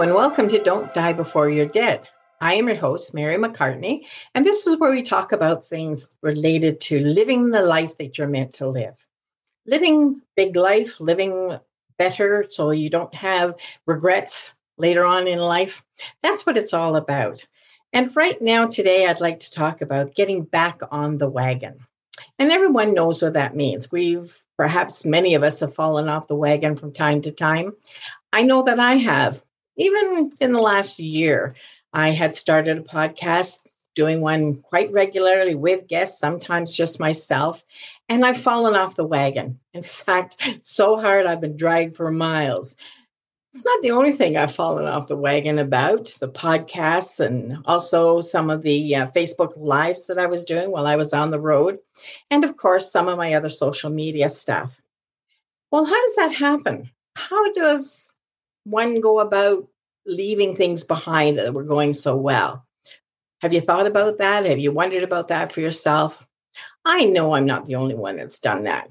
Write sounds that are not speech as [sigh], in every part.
and welcome to Don't Die Before You're Dead. I am your host, Mary McCartney, and this is where we talk about things related to living the life that you're meant to live. Living big life, living better so you don't have regrets later on in life. That's what it's all about. And right now, today, I'd like to talk about getting back on the wagon. And everyone knows what that means. We've perhaps many of us have fallen off the wagon from time to time. I know that I have. Even in the last year, I had started a podcast, doing one quite regularly with guests, sometimes just myself, and I've fallen off the wagon. In fact, so hard I've been dragged for miles. It's not the only thing I've fallen off the wagon about the podcasts and also some of the uh, Facebook lives that I was doing while I was on the road. And of course, some of my other social media stuff. Well, how does that happen? How does one go about leaving things behind that were going so well. Have you thought about that? Have you wondered about that for yourself? I know I'm not the only one that's done that.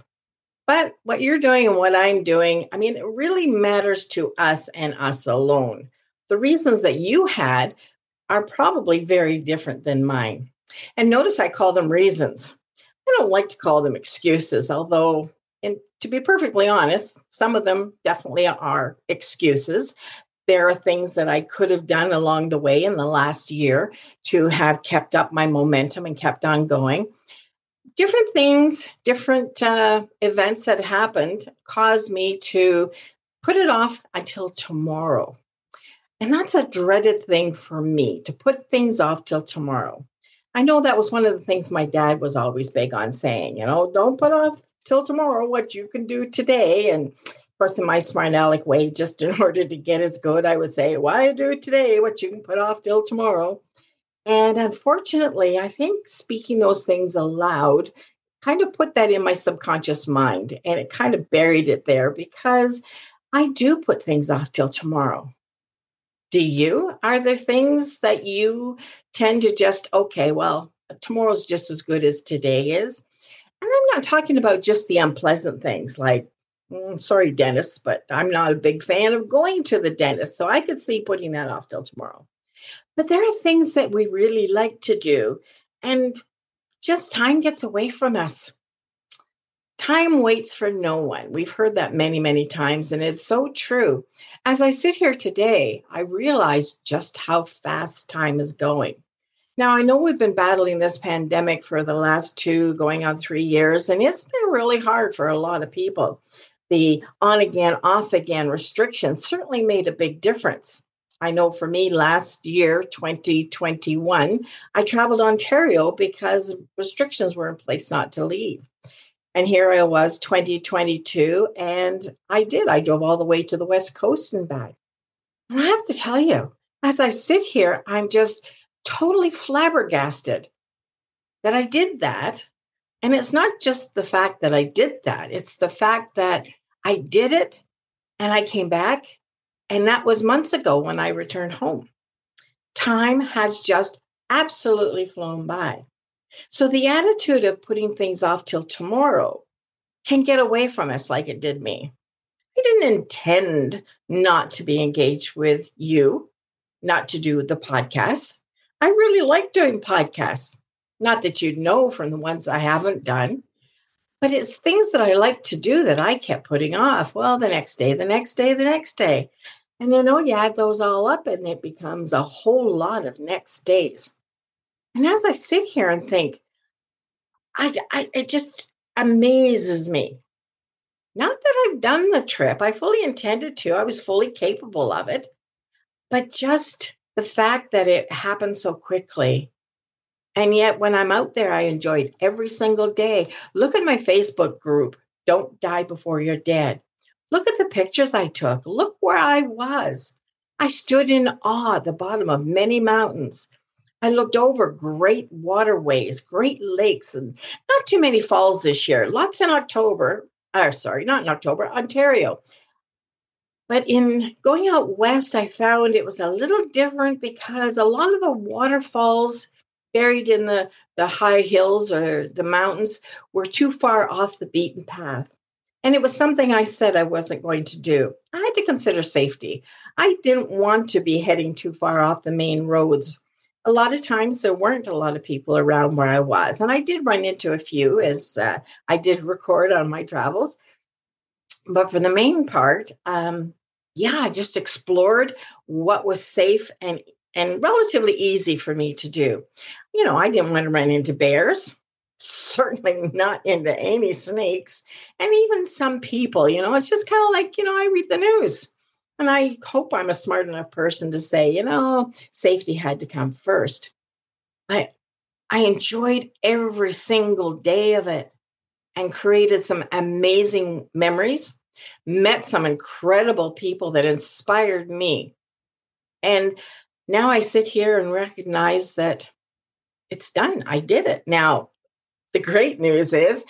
But what you're doing and what I'm doing, I mean, it really matters to us and us alone. The reasons that you had are probably very different than mine. And notice I call them reasons. I don't like to call them excuses, although, to be perfectly honest, some of them definitely are excuses there are things that I could have done along the way in the last year to have kept up my momentum and kept on going. Different things, different uh, events that happened caused me to put it off until tomorrow. And that's a dreaded thing for me to put things off till tomorrow. I know that was one of the things my dad was always big on saying, you know, don't put off till tomorrow what you can do today. And of course, in my smart aleck way, just in [laughs] order to get as good, I would say, why do today what you can put off till tomorrow? And unfortunately, I think speaking those things aloud kind of put that in my subconscious mind and it kind of buried it there because I do put things off till tomorrow. Do you? Are there things that you tend to just, okay, well, tomorrow's just as good as today is? And I'm not talking about just the unpleasant things like mm, sorry, dentist, but I'm not a big fan of going to the dentist. So I could see putting that off till tomorrow. But there are things that we really like to do, and just time gets away from us. Time waits for no one. We've heard that many, many times, and it's so true. As I sit here today, I realize just how fast time is going. Now, I know we've been battling this pandemic for the last two, going on three years, and it's been really hard for a lot of people the on again, off again restrictions certainly made a big difference. I know for me last year, 2021, I traveled Ontario because restrictions were in place not to leave. And here I was, 2022, and I did. I drove all the way to the West Coast and back. And I have to tell you, as I sit here, I'm just totally flabbergasted that I did that. And it's not just the fact that I did that, it's the fact that I did it and I came back. And that was months ago when I returned home. Time has just absolutely flown by. So the attitude of putting things off till tomorrow can get away from us like it did me. I didn't intend not to be engaged with you, not to do the podcasts. I really like doing podcasts. Not that you'd know from the ones I haven't done. But it's things that I like to do that I kept putting off. Well, the next day, the next day, the next day. And you oh, know, you add those all up and it becomes a whole lot of next days. And as I sit here and think, I, I it just amazes me. Not that I've done the trip, I fully intended to, I was fully capable of it. But just the fact that it happened so quickly and yet, when I'm out there, I enjoyed every single day. Look at my Facebook group, Don't Die Before You're Dead. Look at the pictures I took. Look where I was. I stood in awe at the bottom of many mountains. I looked over great waterways, great lakes, and not too many falls this year. Lots in October. Or sorry, not in October, Ontario. But in going out west, I found it was a little different because a lot of the waterfalls buried in the, the high hills or the mountains were too far off the beaten path. And it was something I said I wasn't going to do. I had to consider safety. I didn't want to be heading too far off the main roads. A lot of times there weren't a lot of people around where I was. And I did run into a few as uh, I did record on my travels. But for the main part, um, yeah, I just explored what was safe and and relatively easy for me to do. You know, I didn't want to run into bears, [laughs] certainly not into any snakes, and even some people, you know, it's just kind of like, you know, I read the news. And I hope I'm a smart enough person to say, you know, safety had to come first. But I enjoyed every single day of it and created some amazing memories, met some incredible people that inspired me. And now I sit here and recognize that it's done. I did it. Now, the great news is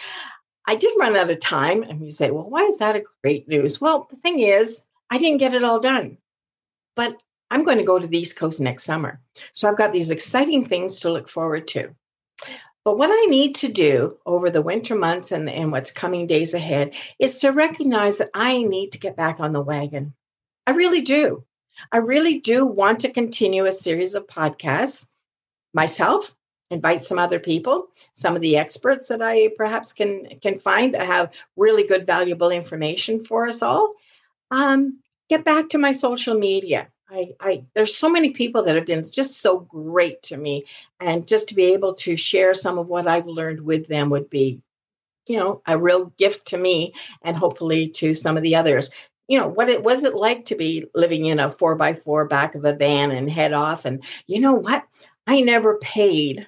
I did run out of time. And you say, well, why is that a great news? Well, the thing is, I didn't get it all done. But I'm going to go to the East Coast next summer. So I've got these exciting things to look forward to. But what I need to do over the winter months and, and what's coming days ahead is to recognize that I need to get back on the wagon. I really do. I really do want to continue a series of podcasts myself, invite some other people, some of the experts that I perhaps can can find that have really good, valuable information for us all. Um, get back to my social media. I, I there's so many people that have been just so great to me, and just to be able to share some of what I've learned with them would be, you know, a real gift to me, and hopefully to some of the others. You know what it was it like to be living in a four by four back of a van and head off? And you know what? I never paid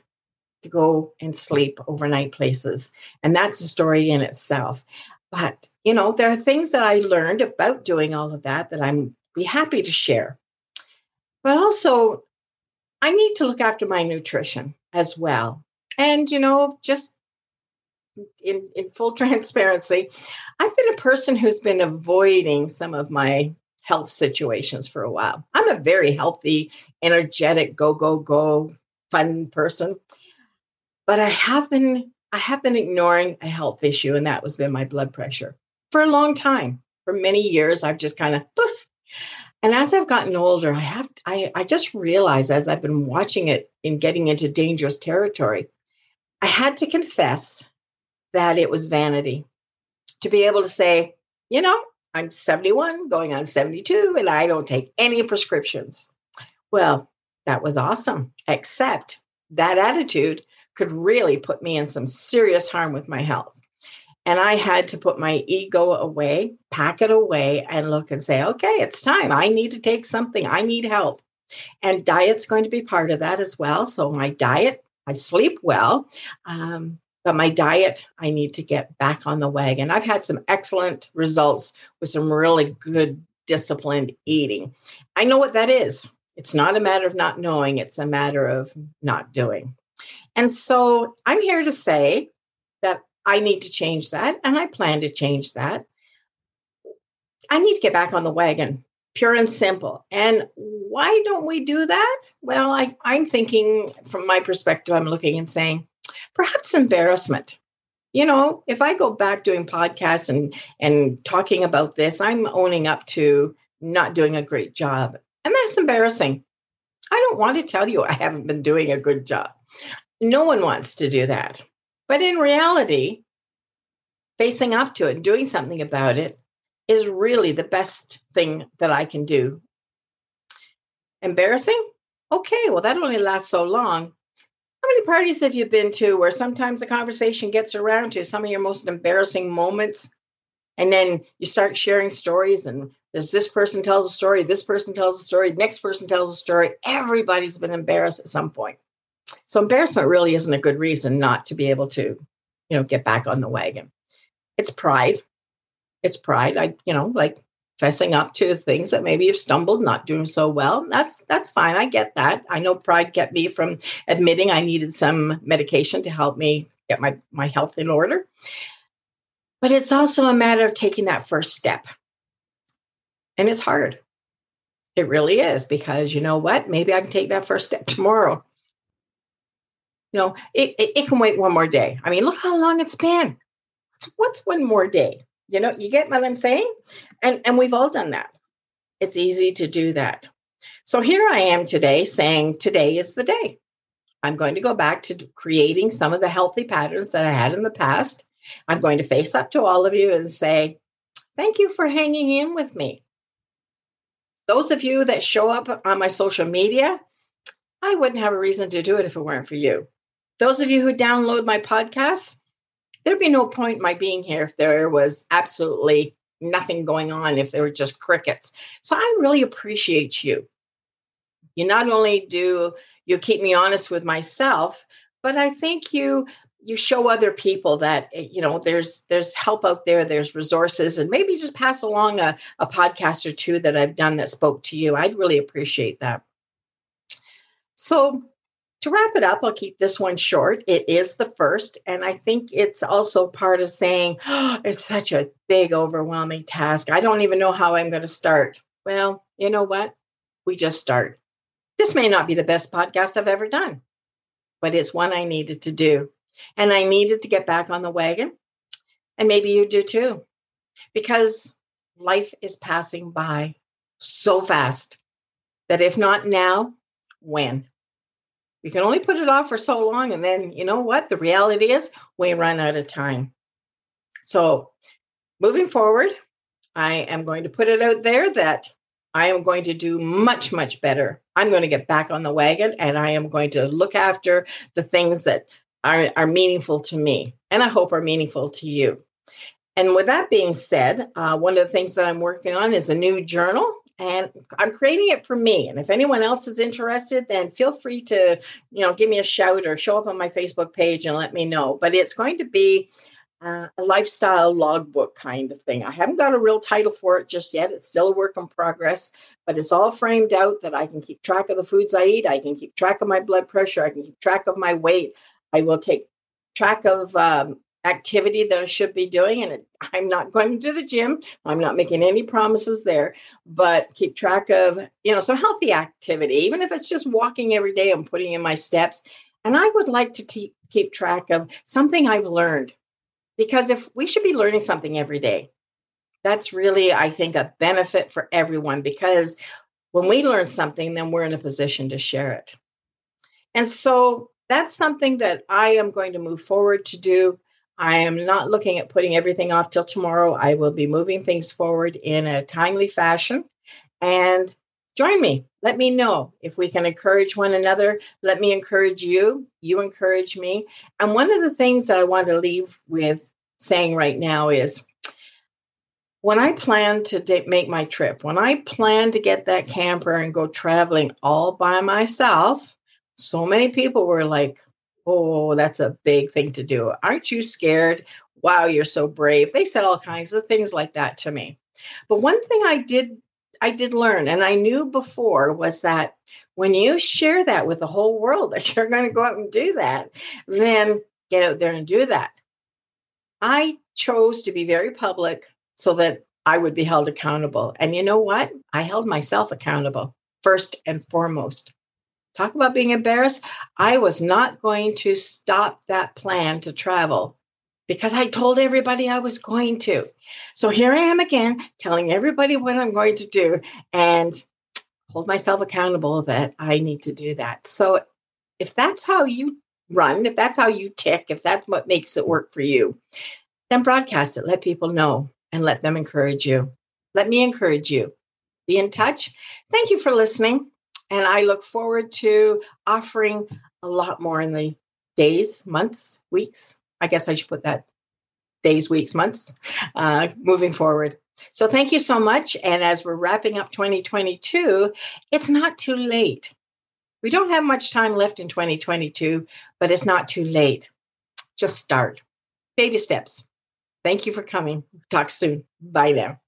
to go and sleep overnight places and that's a story in itself. But you know there are things that i learned about doing all of that that i'm be happy to share but also i need to look after my nutrition as well and you know just in, in full [laughs] transparency, I've been a person who's been avoiding some of my health situations for a while. I'm a very healthy, energetic, go, go, go, fun person. But I have been I have been ignoring a health issue, and that was been my blood pressure for a long time. For many years, I've just kind of poof. And as I've gotten older, I have I, I just realized as I've been watching it in getting into dangerous territory, I had to confess that it was vanity. To be able to say, you know, I'm 71, going on 72, and I don't take any prescriptions. Well, that was awesome, except that attitude could really put me in some serious harm with my health. And I had to put my ego away, pack it away, and look and say, okay, it's time. I need to take something. I need help. And diet's going to be part of that as well. So, my diet, I sleep well. Um, but my diet, I need to get back on the wagon. I've had some excellent results with some really good disciplined eating. I know what that is. It's not a matter of not knowing, it's a matter of not doing. And so I'm here to say I need to change that, and I plan to change that. I need to get back on the wagon, pure and simple. And why don't we do that? Well, I, I'm thinking from my perspective, I'm looking and saying, perhaps embarrassment. You know, if I go back doing podcasts and and talking about this, I'm owning up to not doing a great job. And that's embarrassing. I don't want to tell you I haven't been doing a good job. No one wants to do that. But in reality, facing up to it and doing something about it is really the best thing that I can do. Embarrassing? Okay, well, that only lasts so long. How many parties have you been to where sometimes the conversation gets around to some of your most embarrassing moments? And then you start sharing stories, and there's this person tells a story, this person tells a story, next person tells a story. Everybody's been embarrassed at some point. So embarrassment really isn't a good reason not to be able to, you know, get back on the wagon. It's pride. It's pride. I, you know, like fessing up to things that maybe you've stumbled, not doing so well. That's that's fine. I get that. I know pride kept me from admitting I needed some medication to help me get my, my health in order. But it's also a matter of taking that first step. And it's hard. It really is because you know what? Maybe I can take that first step tomorrow. You know, it, it, it can wait one more day. I mean, look how long it's been. What's, one more day? You know, you get what I'm saying? And and we've all done that. It's easy to do that. So here I am today saying today is the day. I'm going to go back to creating some of the healthy patterns that I had in the past. I'm going to face up to all of you and say, thank you for hanging in with me. Those of you that show up on my social media, I wouldn't have a reason to do it if it weren't for you. Those of you who download my podcasts, there'd be no point in my being here if there was absolutely nothing going on, if there were just crickets. So I really appreciate you. You not only do you keep me honest with myself, but I think you you show other people that eh, you know there's there's help out there there's resources and maybe just pass along a, a podcast or two that i've done that spoke to you i'd really appreciate that so to wrap it up, I'll keep this one short. It is the first, and I think it's also part of saying oh, it's such a big, overwhelming task. I don't even know how I'm going to start. Well, you know what? We just start. This may not be the best podcast I've ever done, but it's one I needed to do. And I needed to get back on the wagon. And maybe you do too, because life is passing by so fast that if not now, when? You can only put it off for so long. And then, you know what? The reality is we run out of time. So, moving forward, I am going to put it out there that I am going to do much, much better. I'm going to get back on the wagon and I am going to look after the things that are, are meaningful to me and I hope are meaningful to you. And with that being said, uh, one of the things that I'm working on is a new journal and I'm creating it for me. And if anyone else is interested, then feel free to, you know, give me a shout or show up on my Facebook page and let me know. But it's going to be uh, a lifestyle logbook kind of thing. I haven't got a real title for it just yet. It's still a work in progress, but it's all framed out that I can keep track of the foods I eat. I can keep track of my blood pressure. I can keep track of my weight. I will take track of um, activity that I should be doing. And I'm not going to the gym. I'm not making any promises there, but keep track of, you know, some healthy activity, even if it's just walking every day and putting in my steps. And I would like to te- keep track of something I've learned because if we should be learning something every day, that's really, I think, a benefit for everyone because when we learn something, then we're in a position to share it. And so that's something that I am going to move forward to do. I am not looking at putting everything off till tomorrow. I will be moving things forward in a timely fashion. And join me. Let me know if we can encourage one another. Let me encourage you. You encourage me. And one of the things that I want to leave with saying right now is when I plan to make my trip, when I plan to get that camper and go traveling all by myself, so many people were like, Oh, that's a big thing to do. Aren't you scared? Wow, you're so brave. They said all kinds of things like that to me. But one thing I did I did learn and I knew before was that when you share that with the whole world [laughs] that you're going to go out and do that, then get out there and do that. I chose to be very public so that I would be held accountable. And you know what? I held myself accountable first and foremost talk about being embarrassed. I was not going to stop that plan to travel because I told everybody I was going to. So here I am again telling everybody what I'm going to do and hold myself accountable that I need to do that. So if that's how you run, if that's how you tick, if that's what makes it work for you, then broadcast it. Let people know and let them encourage you. Let me encourage you. Be in touch. Thank you for listening. And I look forward to offering a lot more in the days, months, weeks. I guess I should put that days, weeks, months uh, moving forward. So thank you so much. And as we're wrapping up 2022, it's not too late. We don't have much time left in 2022, but it's not too late. Just start. Baby steps. Thank you for coming. Talk soon. Bye now.